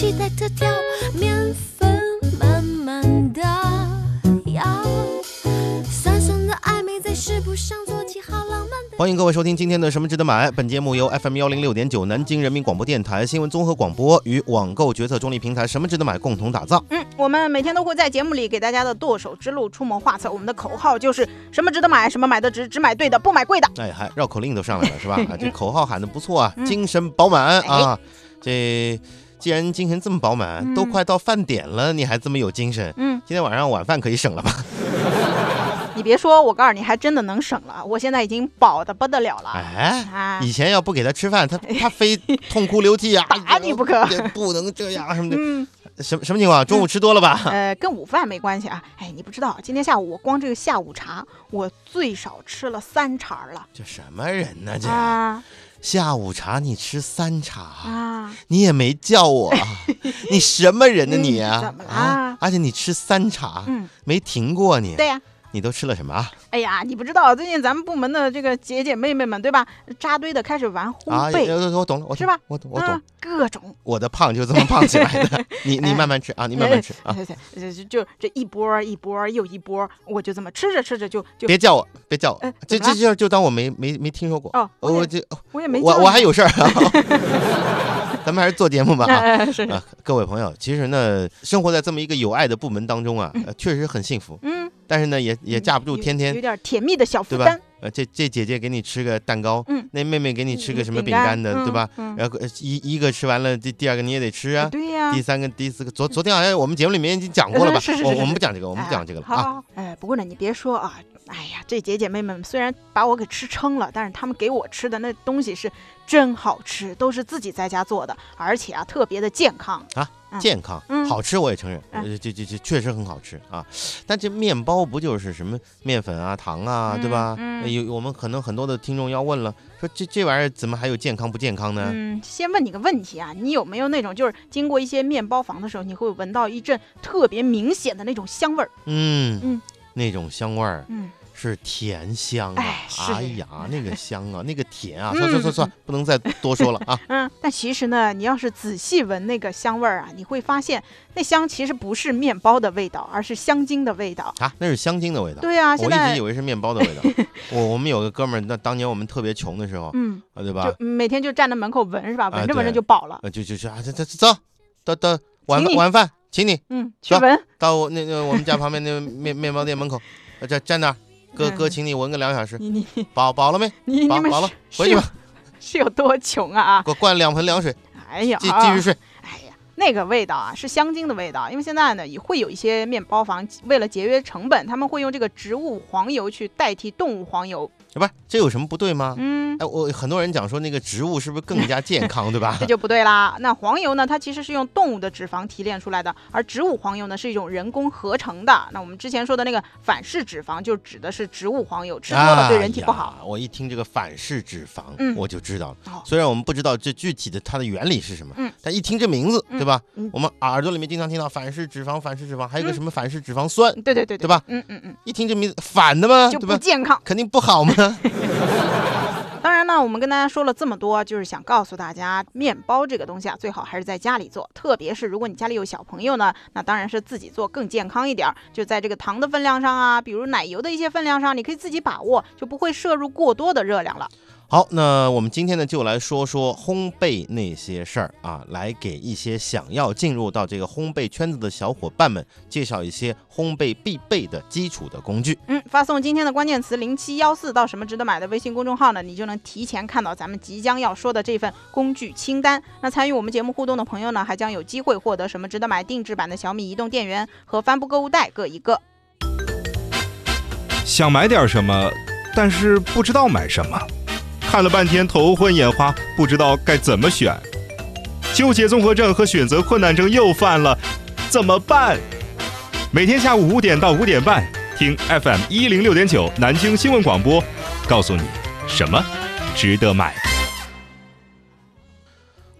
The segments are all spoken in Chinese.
调味料，炙热的在做，一起带着跳，面粉慢慢的摇，酸酸的暧昧在食谱上做起好浪漫的。欢迎各位收听今天的《什么值得买》。本节目由 FM 幺零六点九南京人民广播电台新闻综合广播与网购决策中立平台“什么值得买”共同打造。嗯，我们每天都会在节目里给大家的剁手之路出谋划策。我们的口号就是什么值得买，什么买的值，只买对的，不买贵的。哎，还绕口令都上来了是吧？啊，这口号喊的不错啊，精神饱满啊。这既然精神这么饱满，都快到饭点了，你还这么有精神？嗯，今天晚上晚饭可以省了吧？你别说，我告诉你，还真的能省了。我现在已经饱的不得了了。哎，啊，以前要不给他吃饭，他他非痛哭流涕啊，打你不可这不能这样什么的。嗯，什么什么情况？中午吃多了吧？呃，跟午饭没关系啊。哎，你不知道，今天下午我光这个下午茶，我最少吃了三茬了。这什么人呢？这啊下午茶你吃三茶，啊，你也没叫我，你什么人呢你怎么啦啊？而且你吃三茶，嗯，没停过你。对呀、你都吃了什么啊？哎呀，你不知道，最近咱们部门的这个姐姐妹妹们，对吧？扎堆的开始玩烘啊，焙，呃我懂了，我懂是吧我懂，我懂嗯。，各种。我的胖就这么胖起来的，你你哎慢慢吃啊，你慢慢吃啊，对对对，就就这一波儿一波儿又一波儿，我就这么吃着吃着就就，别叫我，别叫我哎，这这就就当我没没没听说过。哦，我就我这我也没我我还有事儿啊，咱们还是做节目吧是是啊，各位朋友，其实呢，生活在这么一个有爱的部门当中啊，呃确实很幸福。嗯，但是呢，也也架不住天天有点甜蜜的小负对吧担，呃，这这姐姐给你吃个蛋糕，嗯那妹妹给你吃个什么饼饼干的，嗯对吧？嗯然后呃一一个吃完了，第第二个你也得吃啊。对呀第。三个、第四个，昨昨天好像我们节目里面已经讲过了吧？是是是是我我们不讲这个，我们不讲这个了啊。哎好好，哎，不过呢，你别说啊，哎呀，这姐姐妹妹们虽然把我给吃撑了，但是她们给我吃的那东西是真好吃，都是自己在家做的，而且啊，特别的健康。嗯健康嗯好吃，我也承认，这这这确实很好吃啊。但这面包不就是什么面粉啊、糖啊，对吧？嗯嗯呃有我们可能很多的听众要问了，说这这玩意儿怎么还有健康不健康呢？嗯，先问你个问题啊，你有没有那种就是经过一些面包房的时候，你会闻到一阵特别明显的那种香味儿？嗯嗯那种香味儿嗯，是甜香啊！哎哎呀，那个香啊，那个甜啊！嗯算算算算，不能再多说了啊！嗯，但其实呢，你要是仔细闻那个香味儿啊，你会发现那香其实不是面包的味道，而是香精的味道。啊，那是香精的味道。对啊，我一直以为是面包的味道。我我们有个哥们儿，那当年我们特别穷的时候，嗯，啊，对吧就？每天就站在门口闻是吧？啊闻着闻着就饱了。呃，就就就啊，这这走，到到晚晚饭，请你嗯，去走闻。到我那个我们家旁边那个面面包店门口，呃站站那儿，哥哥嗯请你闻个两小时，你你饱饱了没？你饱饱了回去吧，是有多穷啊啊！给我灌两盆凉水，哎呀，继继续睡。哎呀，那个味道啊，是香精的味道。因为现在呢，也会有一些面包房为了节约成本，他们会用这个植物黄油去代替动物黄油。啊不是，这有什么不对吗？嗯，哎，我很多人讲说那个植物是不是更加健康，对吧 这？就不对啦。那黄油呢，它其实是用动物的脂肪提炼出来的，而植物黄油呢是一种人工合成的。那我们之前说的那个反式脂肪，就指的是植物黄油，吃多了对人体不好。哎我一听这个反式脂肪，嗯我就知道了。哦虽然我们不知道这具体的它的原理是什么，嗯但一听这名字，嗯对吧？嗯我们耳朵里面经常听到反式脂肪，反式脂肪，还有个嗯什么反式脂肪酸，对对对对吧嗯嗯嗯，一听这名字反的吗？就？不健康。肯定不好吗？当然呢，我们跟大家说了这么多，就是想告诉大家，面包这个东西啊，最好还是在家里做。特别是如果你家里有小朋友呢，那当然是自己做更健康一点儿。就在这个糖的分量上啊，比如奶油的一些分量上，你可以自己把握，就不会摄入过多的热量了。好，那我们今天呢就来说说烘焙那些事儿啊，来给一些想要进入到这个烘焙圈子的小伙伴们介绍一些烘焙必备的基础的工具。嗯，发送今天的关键词零七幺四到什么值得买的微信公众号呢，你就能提前看到咱们即将要说的这份工具清单。那参与我们节目互动的朋友呢，还将有机会获得什么值得买定制版的小米移动电源和帆布购物袋各一个。想买点什么，但是不知道买什么，看了半天头昏眼花，不知道该怎么选，纠结综合症和选择困难症又犯了，怎么办？每天下午五点到五点半，听 FM 一零六点九南京新闻广播，告诉你什么值得买。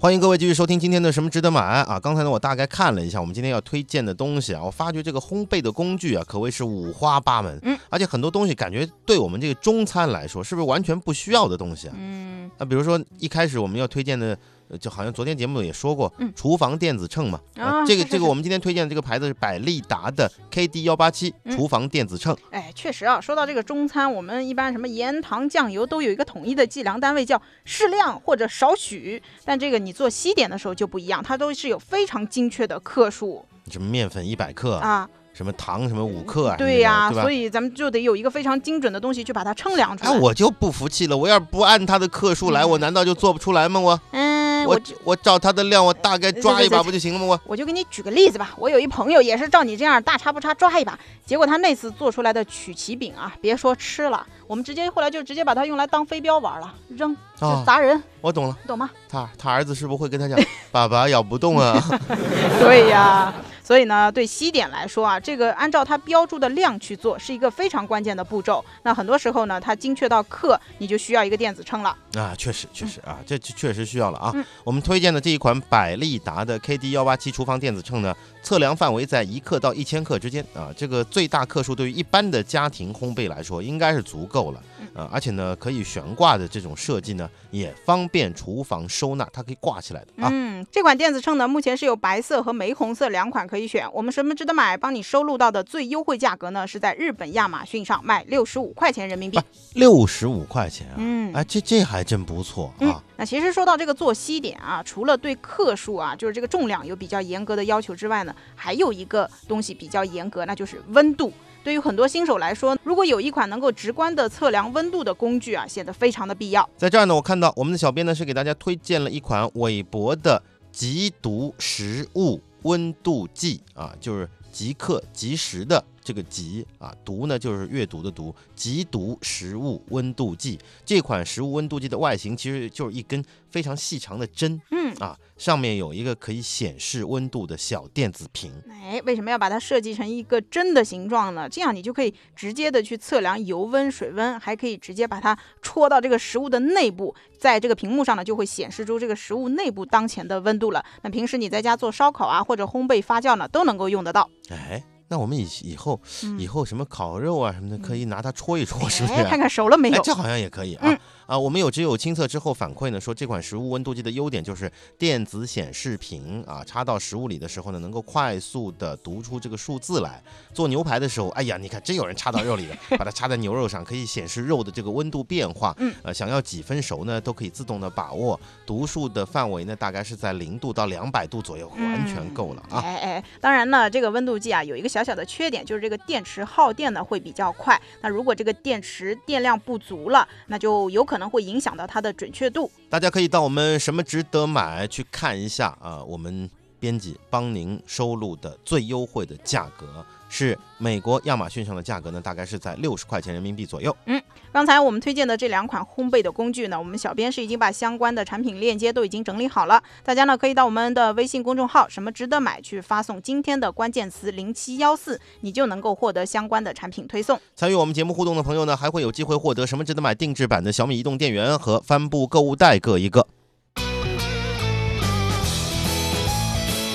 欢迎各位继续收听今天的什么值得买啊！刚才呢，我大概看了一下我们今天要推荐的东西啊，我发觉这个烘焙的工具啊，可谓是五花八门，嗯，而且很多东西感觉对我们这个中餐来说，是不是完全不需要的东西啊？嗯啊，比如说一开始我们要推荐的呃就好像昨天节目也说过，嗯厨房电子秤嘛。啊这个这个我们今天推荐的这个牌子是百利达的 KD 幺八七嗯厨房电子秤。哎，确实啊，说到这个中餐，我们一般什么盐、糖、酱油都有一个统一的计量单位，叫适量或者少许。但这个你做西点的时候就不一样，它都是有非常精确的克数什么面粉一百克，啊。什么糖什么五克啊？对呀、所？以咱们就得有一个非常精准的东西去把它称量出来。哎，我就不服气了，我要是不按它的克数来，嗯我难道就做不出来吗？我嗯，我我我照他的量，我大概抓一把不就行了吗？我我就给你举个例子吧，我有一朋友也是照你这样大差不差抓一把，结果他那次做出来的曲奇饼啊，别说吃了，我们直接后来就直接把它用来当飞镖玩了，扔就哦砸人，我懂了，你懂吗？他他儿子是不是会跟他讲，爸爸咬不动啊？对呀，所以呢，对西点来说啊，这个按照它标注的量去做是一个非常关键的步骤。那很多时候呢，它精确到克，你就需要一个电子秤了。啊，确实确实啊，这这确实需要了啊。嗯我们推荐的这一款百利达的 KD 幺八七厨房电子秤呢，测量范围在一克到一千克之间啊，这个最大克数对于一般的家庭烘焙来说应该是足够了嗯啊，而且呢可以悬挂的这种设计呢，也方便厨房收纳，它可以挂起来的啊。嗯，这款电子秤呢，目前是有白色和玫红色两款可以选。我们什么值得买？帮你收录到的最优惠价格呢，是在日本亚马逊上卖六十五块钱人民币。六十五块钱啊，嗯。哎，这这还真不错嗯啊。，那其实说到这个作息点啊，除了对克数啊，就是这个重量有比较严格的要求之外呢，还有一个东西比较严格，那就是温度。对于很多新手来说，如果有一款能够直观的测量温度的工具啊，显得非常的必要。在这儿呢，我看到我们的小编呢是给大家推荐了一款韦博的即读食物温度计啊，就是即刻即时的这个极啊，读呢就是阅读的读，极读食物温度计。这款食物温度计的外形其实就是一根非常细长的针嗯，啊，上面有一个可以显示温度的小电子屏。哎，为什么要把它设计成一个针的形状呢？这样你就可以直接的去测量油温、水温，还可以直接把它戳到这个食物的内部，在这个屏幕上呢就会显示出这个食物内部当前的温度了。那平时你在家做烧烤啊，或者烘焙发酵呢，都能够用得到。哎，那我们以以后以后什么烤肉啊什么的，可以拿它戳一戳，是不是？看看熟了没有？哎，这好像也可以啊。嗯啊，我们有只有亲测之后反馈呢，说这款食物温度计的优点就是电子显示屏啊，插到食物里的时候呢，能够快速的读出这个数字来。做牛排的时候，哎呀，你看真有人插到肉里的，把它插在牛肉上，可以显示肉的这个温度变化。嗯，呃，想要几分熟呢，都可以自动的把握。读数的范围呢，大概是在零度到两百度左右，完全够了啊。哎哎，当然呢，这个温度计啊有一个小小小的缺点，就是这个电池耗电呢会比较快。那如果这个电池电量不足了，那就有可能会影响到它的准确度。大家可以到我们什么值得买去看一下啊，我们编辑帮您收录的最优惠的价格是美国亚马逊上的价格呢，大概是在六十块钱人民币左右。嗯刚才我们推荐的这两款烘焙的工具呢，我们小编是已经把相关的产品链接都已经整理好了，大家呢可以到我们的微信公众号“什么值得买”去发送今天的关键词零七幺四，你就能够获得相关的产品推送。参与我们节目互动的朋友呢，还会有机会获得什么值得买定制版的小米移动电源和帆布购物袋各一个。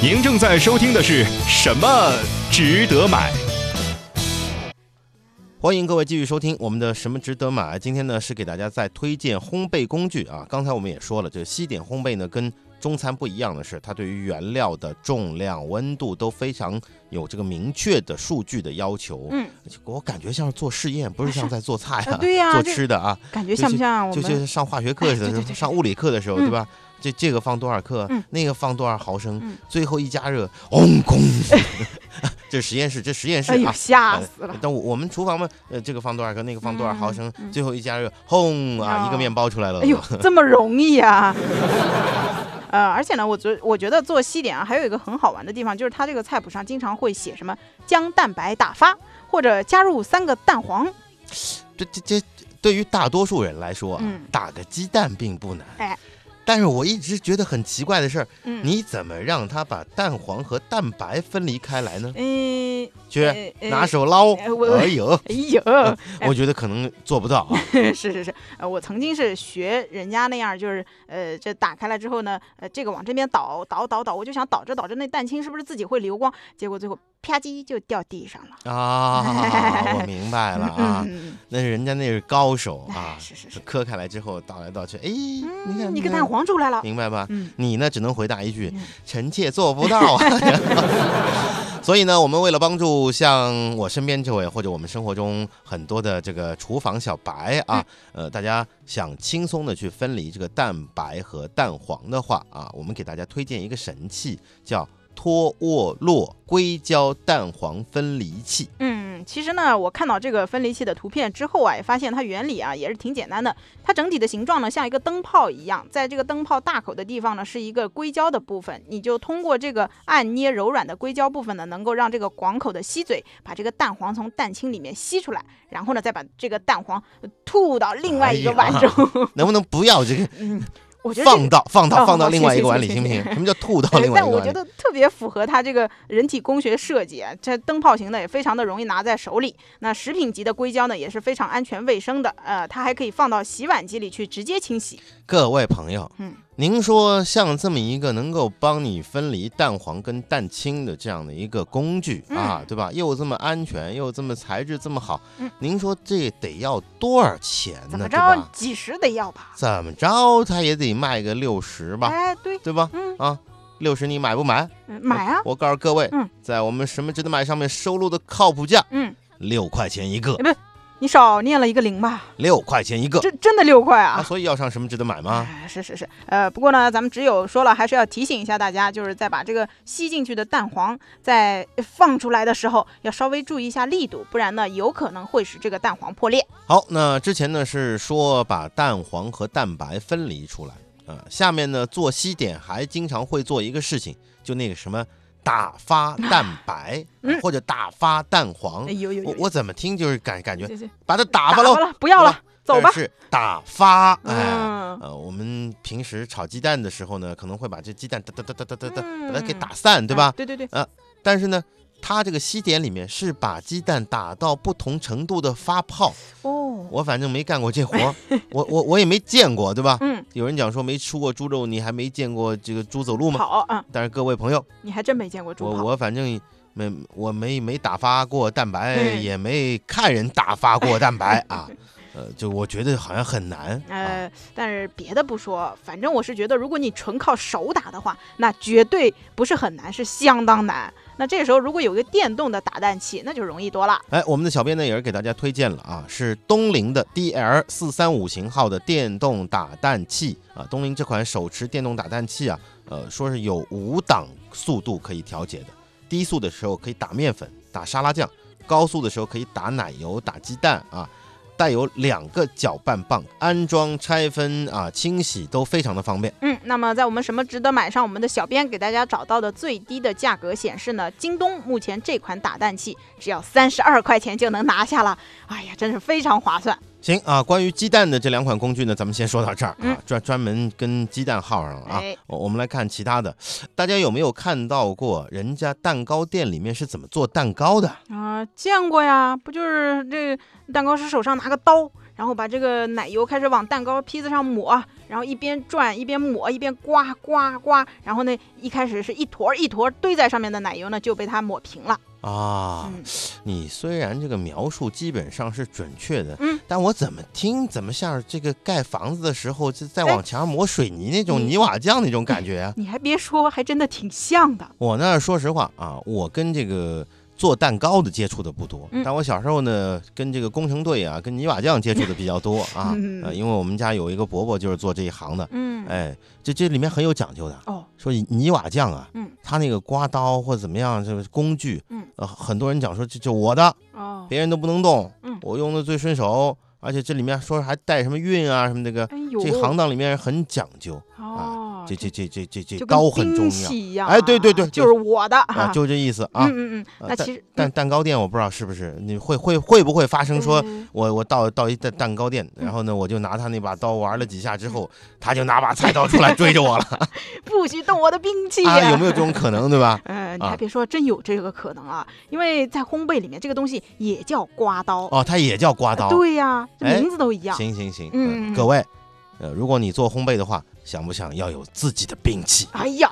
您正在收听的是什么值得买？欢迎各位继续收听我们的什么值得买。今天呢是给大家在推荐烘焙工具啊。刚才我们也说了，这个西点烘焙呢跟中餐不一样的是，它对于原料的重量、温度都非常有这个明确的数据的要求。嗯，我感觉像是做试验，不是像在做菜啊，啊对呀做吃的啊，感觉像不像我就们？就是上化学课似的，哎对对对上物理课的时候，嗯对吧？这这个放多少克，嗯那个放多少毫升，嗯最后一加热，嗡空。这实验室，这实验室哎呦，啊。吓死了！但我我们厨房嘛，呃，这个放多少克，那个放多少毫升，最后一加热，轰啊，一个哦面包出来了。哎呦，这么容易啊、呃，而且呢，我觉我觉得做西点啊，还有一个很好玩的地方，就是它这个菜谱上经常会写什么将蛋白打发，或者加入三个蛋黄。这这这，对于大多数人来说啊，嗯打个鸡蛋并不难。哎，但是我一直觉得很奇怪的事儿，嗯，你怎么让它把蛋黄和蛋白分离开来呢？嗯，去拿手捞，呃哎呦，哎呦，我觉得可能做不到啊。是是是，呃，我曾经是学人家那样，就是呃，这打开了之后呢，呃，这个往这边倒倒倒倒，我就想倒着倒着那蛋清是不是自己会流光？结果最后啪叽就掉地上了。啊，我明白了啊，嗯，那是人家那是高手啊哎，，是是是，磕开来之后倒来倒去，哎，你看你个蛋，黄出来了。明白吧？嗯，你呢，只能回答一句嗯：“臣妾做不到啊。”所以呢，我们为了帮助像我身边这位，或者我们生活中很多的这个厨房小白啊，呃，大家想轻松的去分离这个蛋白和蛋黄的话啊，我们给大家推荐一个神器，叫托沃洛硅胶蛋黄分离器。嗯，其实呢，我看到这个分离器的图片之后啊，也发现它原理啊也是挺简单的。它整体的形状呢像一个灯泡一样，在这个灯泡大口的地方呢是一个硅胶的部分，你就通过这个按捏柔软的硅胶部分呢，能够让这个广口的吸嘴把这个蛋黄从蛋清里面吸出来，然后呢再把这个蛋黄呃吐到另外一个碗中。能不能不要这个嗯，我觉得放到放到放到另外一个碗里，行不行？什么叫吐到另外一个但我觉？得特别符合它这个人体工学设计，啊，这灯泡型的也非常的容易拿在手里。那食品级的硅胶呢，也是非常安全卫生的，呃，它还可以放到洗碗机里去直接清洗。各位朋友，嗯，您说像这么一个能够帮你分离蛋黄跟蛋清的这样的一个工具啊，对吧？又这么安全，又这么材质这么好，嗯您说这得要多少钱呢？怎么着，？几十得要吧？怎么着，它也得卖个六十吧，哎，对，对吧？嗯，啊，六十你买不买？嗯买啊，我我告诉各位，嗯在我们什么值得买上面收录的靠谱价，嗯，六块钱一个，你少念了一个零吧？六块钱一个真真的六块啊，啊！所以要上什么值得买吗？哎，是是是，呃，不过呢，咱们只有说了，还是要提醒一下大家，就是在把这个吸进去的蛋黄在放出来的时候，要稍微注意一下力度，不然呢，有可能会使这个蛋黄破裂。好，那之前呢是说把蛋黄和蛋白分离出来，呃，下面呢做西点还经常会做一个事情，就那个什么打发蛋白、嗯。或者打发蛋黄。我，我怎么听就是感感觉把它打发喽，了，不要了，走吧。是打发，哎。嗯，呃，我们平时炒鸡蛋的时候呢，可能会把这鸡蛋哒哒哒哒哒哒把它给打散，对吧？对？对对。对，但是呢，它这个西点里面是把鸡蛋打到不同程度的发泡，哦，我反正没干过这活儿，我我我也没见过，对吧？嗯，有人讲说没吃过猪肉，你还没见过这个猪走路吗？好，嗯，但是各位朋友，你还真没见过猪我跑。我反正没我没没打发过蛋白，嗯也没看人打发过蛋白啊，呃，就我觉得好像很难 啊。呃，但是别的不说，反正我是觉得，如果你纯靠手打的话，那绝对不是很难，是相当难。那这个时候如果有一个电动的打蛋器，那就容易多了。哎，我们的小编呢也是给大家推荐了啊，是东菱的 DL 四三五型号的电动打蛋器啊。东菱这款手持电动打蛋器啊，呃，说是有五档速度可以调节的，低速的时候可以打面粉、打沙拉酱，高速的时候可以打奶油、打鸡蛋啊。带有两个搅拌棒，安装、拆分啊、清洗都非常的方便。嗯，那么在我们什么值得买上，我们的小编给大家找到的最低的价格显示呢，京东目前这款打蛋器只要三十二块钱就能拿下了，哎呀，真是非常划算。行啊，关于鸡蛋的这两款工具呢，咱们先说到这儿啊嗯，专专门跟鸡蛋耗上了啊。我们来看其他的，大家有没有看到过人家蛋糕店里面是怎么做蛋糕的？啊、见过呀，不就是这蛋糕师手上拿个刀，然后把这个奶油开始往蛋糕坯子上抹，然后一边转一边抹，一边刮刮刮，然后呢，一开始是一坨一坨堆在上面的奶油呢就被它抹平了。啊，嗯你虽然这个描述基本上是准确的，嗯，但我怎么听怎么像这个盖房子的时候就在哎往墙上抹水泥那种泥瓦匠那种感觉啊。你还别说，还真的挺像的。我呢，说实话啊，我跟这个做蛋糕的接触的不多，嗯。但我小时候呢，跟这个工程队啊，跟泥瓦匠接触的比较多啊。嗯 呃，因为我们家有一个伯伯就是做这一行的，嗯，哎，这这里面很有讲究的。哦，说泥瓦匠啊，嗯，他那个刮刀或者怎么样，这个工具，嗯，呃，很多人讲说这这我的，哦，别人都不能动，嗯。我用的最顺手，而且这里面说还带什么运啊什么那个，这行当里面很讲究，哦，这这这这这这刀很重要一样啊，哎对对对就是我的啊，就这意思啊。嗯嗯嗯，啊那其实蛋蛋糕店我不知道是不是，你会会会不会发生说，嗯我我到到一蛋蛋糕店，然后呢我就拿他那把刀玩了几下之后，他就拿把菜刀出来追着我了 不许动我的兵器啊，有没有这种可能对吧？嗯，你啊还别说，真有这个可能啊！因为在烘焙里面，这个东西也叫刮刀。哦，它也叫刮刀。对呀，名字都一样。行行行，嗯各位，呃，如果你做烘焙的话，想不想要有自己的兵器？哎呀，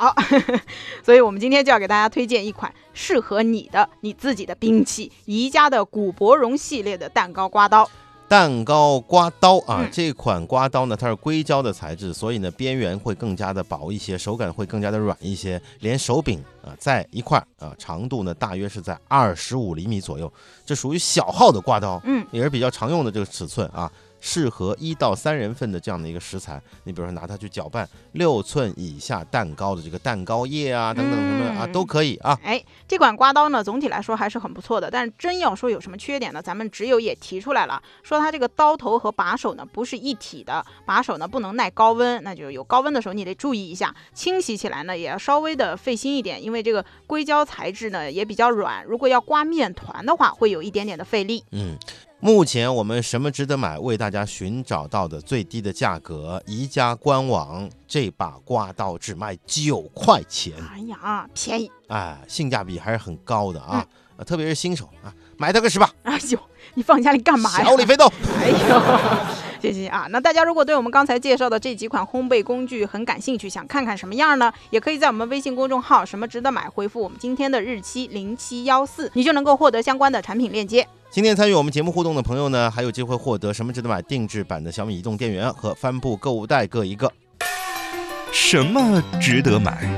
所以我们今天就要给大家推荐一款适合你的、你自己的兵器——宜家的古柏荣系列的蛋糕刮刀。蛋糕刮刀啊，嗯这款刮刀呢，它是硅胶的材质，所以呢边缘会更加的薄一些，手感会更加的软一些，连手柄啊在一块儿啊，长度呢大约是在二十五厘米左右，这属于小号的刮刀，嗯，也是比较常用的这个尺寸啊。适合一到三人份的这样的一个食材，你比如说拿它去搅拌六寸以下蛋糕的这个蛋糕液啊，等等什么啊嗯都可以啊。哎，这款刮刀呢，总体来说还是很不错的。但是真要说有什么缺点呢，咱们只有也提出来了，说它这个刀头和把手呢不是一体的，把手呢不能耐高温，那就有高温的时候你得注意一下，清洗起来呢也要稍微的费心一点，因为这个硅胶材质呢也比较软，如果要刮面团的话，会有一点点的费力。嗯，目前我们什么值得买？为大家寻找到的最低的价格，宜家官网这把刮刀只卖九块钱，哎呀，便宜！哎，性价比还是很高的嗯啊。呃特别是新手啊，买它个十把，哎呦，你放家里干嘛呀？小李飞刀。哎呦，谢谢啊！那大家如果对我们刚才介绍的这几款烘焙工具很感兴趣，想看看什么样呢？也可以在我们微信公众号“什么值得买”回复我们今天的日期零七幺四，你就能够获得相关的产品链接。今天参与我们节目互动的朋友呢，还有机会获得什么值得买定制版的小米移动电源和帆布购物袋各一个。什么值得买？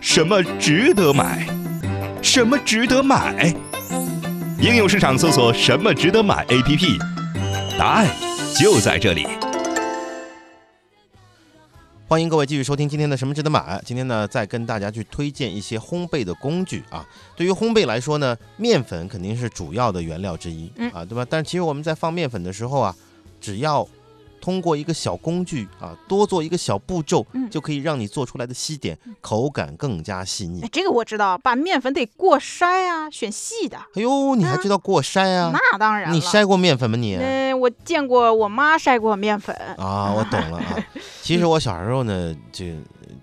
什么值得买？什么值得买？应用市场搜索“什么值得买 ”APP，答案就在这里。欢迎各位继续收听今天的什么值得买。今天呢，再跟大家去推荐一些烘焙的工具啊。对于烘焙来说呢，面粉肯定是主要的原料之一嗯啊，对吧？但其实我们在放面粉的时候啊，只要通过一个小工具啊，多做一个小步骤，嗯就可以让你做出来的西点口感更加细腻哎，。这个我知道，把面粉得过筛啊，选细的。哎呦，你还知道过筛啊？那当然，你筛过面粉吗你？嗯、我见过我妈筛过面粉。啊，我懂了啊。其实我小时候呢，就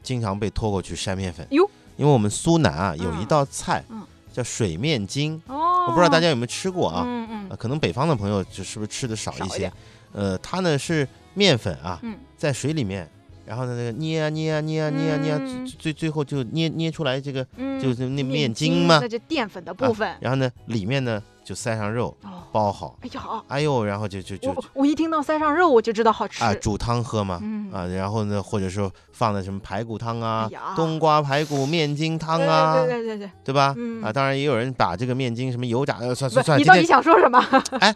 经常被拖过去筛面粉。哟，因为我们苏南啊有一嗯道菜嗯叫水面筋，哦，我不知道大家有没有吃过啊？嗯嗯呃可能北方的朋友就是不是吃的少一些。呃，它呢是面粉啊，嗯在水里面，然后呢那个捏啊捏啊捏啊捏啊捏啊，嗯最最最后就捏捏出来这个嗯，就是那面筋筋嘛那就淀粉的部分。然后呢里面呢就塞上肉哦，包好，哎呀，哎呦，然后就就就我我一听到塞上肉，我就知道好吃。啊煮汤喝嘛。嗯啊，然后呢，或者说放的什么排骨汤啊哎、冬瓜排骨面筋汤啊，对对对对对，吧？嗯啊，当然也有人把这个面筋什么油炸，呃，算算算，你到底想说什么？哎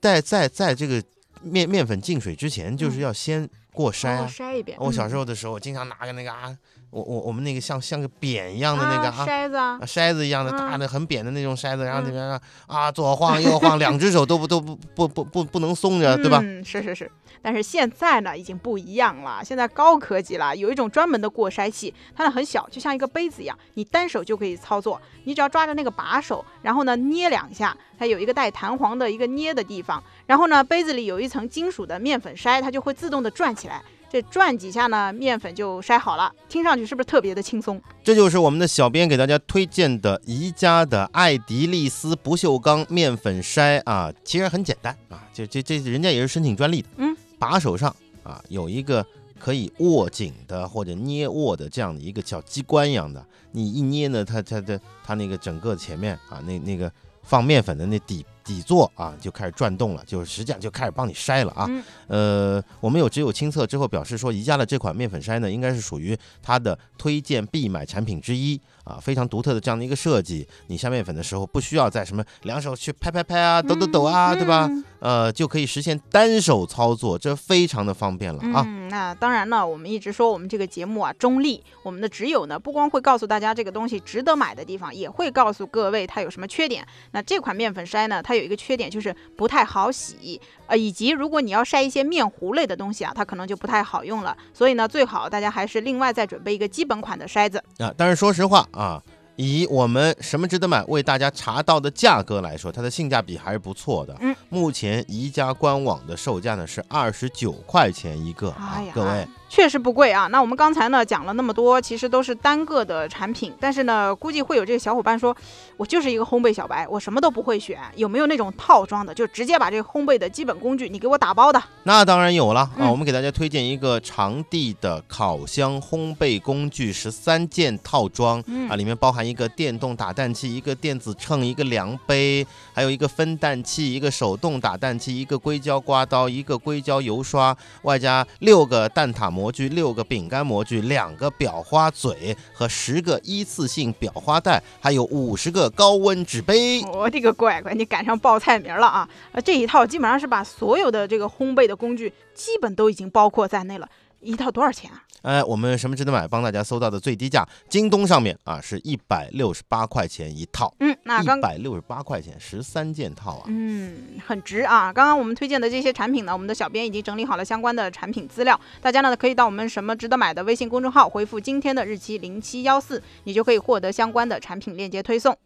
在在在这个面面粉进水之前，就是要先过筛哦啊。筛一遍。我小时候候的时候，经常拿个那个啊，我我我们那个像像个扁一样的那个啊。筛子啊啊，筛子一样的嗯大的很扁的那种筛子，然后嗯里面啊啊左晃右晃，两只手都不都不不不不不能松着，对吧？嗯，是是是。但是现在呢，已经不一样了，现在高科技了，有一种专门的过筛器，它呢很小，就像一个杯子一样，你单手就可以操作。你只要抓着那个把手，然后呢捏两下，它有一个带弹簧的一个捏的地方，然后呢杯子里有一层金属的面粉筛，它就会自动的转起来。这转几下呢，面粉就筛好了，听上去是不是特别的轻松？这就是我们的小编给大家推荐的宜家的爱迪丽丝不锈钢面粉筛啊，其实很简单啊，这这这人家也是申请专利的，嗯，把手上啊有一个可以握紧的或者捏握的这样的一个小机关一样的，你一捏呢，它它的它那个整个前面啊那那个放面粉的那底底座啊就开始转动了，就是实际上就开始帮你筛了啊。嗯呃，我们有只有亲测之后表示说，宜家的这款面粉筛呢，应该是属于它的推荐必买产品之一啊，非常独特的这样的一个设计。你筛面粉的时候不需要在什么两手去拍拍拍啊、抖抖抖啊，对吧？嗯呃，就可以实现单手操作，这非常的方便了啊。那当然呢，我们一直说我们这个节目啊中立，我们的只有呢不光会告诉大家这个东西值得买的地方，也会告诉各位它有什么缺点。那这款面粉筛呢，它有一个缺点就是不太好洗，呃，以及如果你要筛一些面糊类的东西啊，它可能就不太好用了。所以呢，最好大家还是另外再准备一个基本款的筛子。啊，但是说实话啊，以我们什么值得买为大家查到的价格来说，它的性价比还是不错的。嗯，目前宜家官网的售价呢是二十九块钱一个啊哎，各位确实不贵啊。那我们刚才呢讲了那么多，其实都是单个的产品，但是呢，估计会有这个小伙伴说，我就是一个烘焙小白，我什么都不会选，有没有那种套装的，就直接把这个烘焙的基本工具你给我打包的？那当然有了啊！嗯我们给大家推荐一个长地的烤箱烘焙工具十三件套装嗯啊，里面包含一个电动打蛋器、一个电子秤、一个量杯，还有一个分蛋器、一个手动打蛋器、一个硅胶刮刀、一个硅胶油刷，外加六个蛋挞模具、六个饼干模具、两个裱花嘴和十个一次性裱花袋，还有五十个高温纸杯。我的个乖乖，你赶上报菜名了啊！呃，这一套基本上是把所有的这个烘焙的工具基本都已经包括在内了。一套多少钱啊？哎，我们什么值得买？帮大家搜到的最低价，京东上面啊是一百六十八块钱一套，嗯，那一刚百六十八块钱十三件套啊。嗯，很值啊！刚刚我们推荐的这些产品呢，我们的小编已经整理好了相关的产品资料，大家呢可以到我们什么值得买的微信公众号回复今天的日期零七幺四，你就可以获得相关的产品链接推送。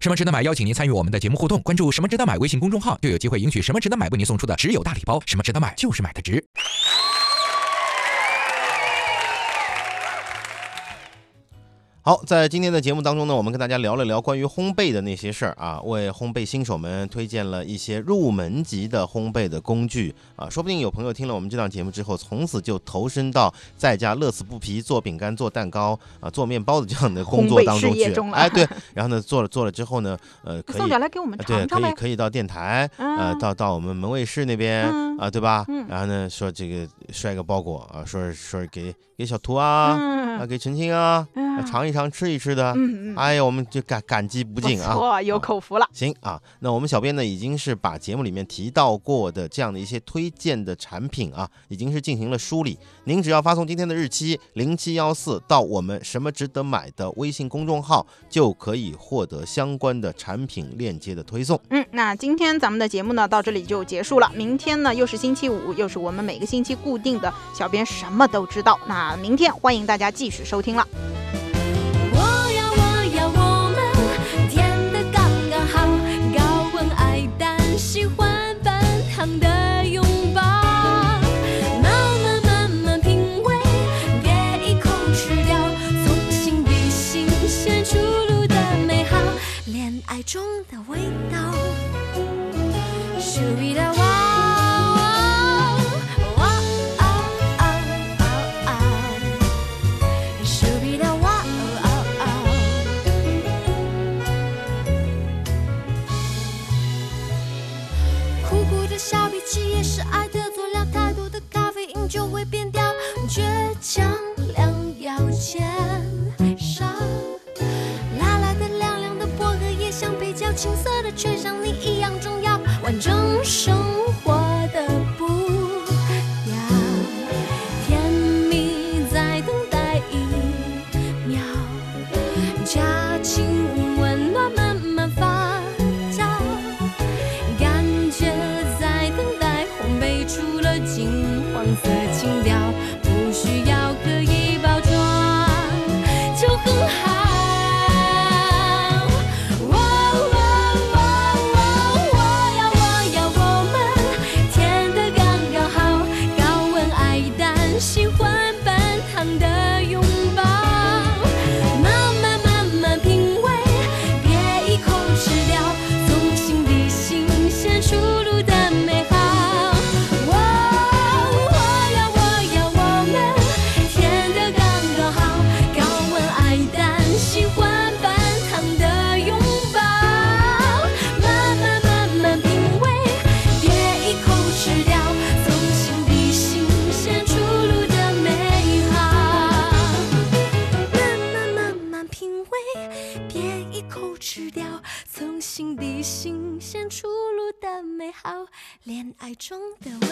什么值得买？邀请您参与我们的节目互动，关注“什么值得买”微信公众号，就有机会赢取“什么值得买”为您送出的只有大礼包。什么值得买？就是买的值。好，在今天的节目当中呢，我们跟大家聊了聊关于烘焙的那些事儿啊，为烘焙新手们推荐了一些入门级的烘焙的工具啊，说不定有朋友听了我们这档节目之后，从此就投身到在家乐此不疲做饼干、做蛋糕啊、做面包的这样的工作当中去。哎，对，然后呢，做了做了之后呢，呃，可以送点来给我们呃对，可。以可以到电台，呃，嗯到到我们门卫室那边嗯啊，对吧？嗯然后呢，说这个摔个包裹啊，说是说是给给小图啊，啊，嗯给陈青啊，尝一尝，吃一吃的。嗯嗯，哎呀，我们就感感激不不尽啊！哇，有啊口福了。行啊，那我们小编呢，已经是把节目里面提到过的这样的一些推荐的产品啊，已经是进行了梳理。您只要发送今天的日期零七幺四到我们什么值得买的微信公众号，就可以获得相关的产品链接的推送。嗯，那今天咱们的节目呢到这里就结束了。明天呢又是星期五，又是我们每个星期固定的小编什么都知道。那明天欢迎大家继续收听了。中的味道。众，生中的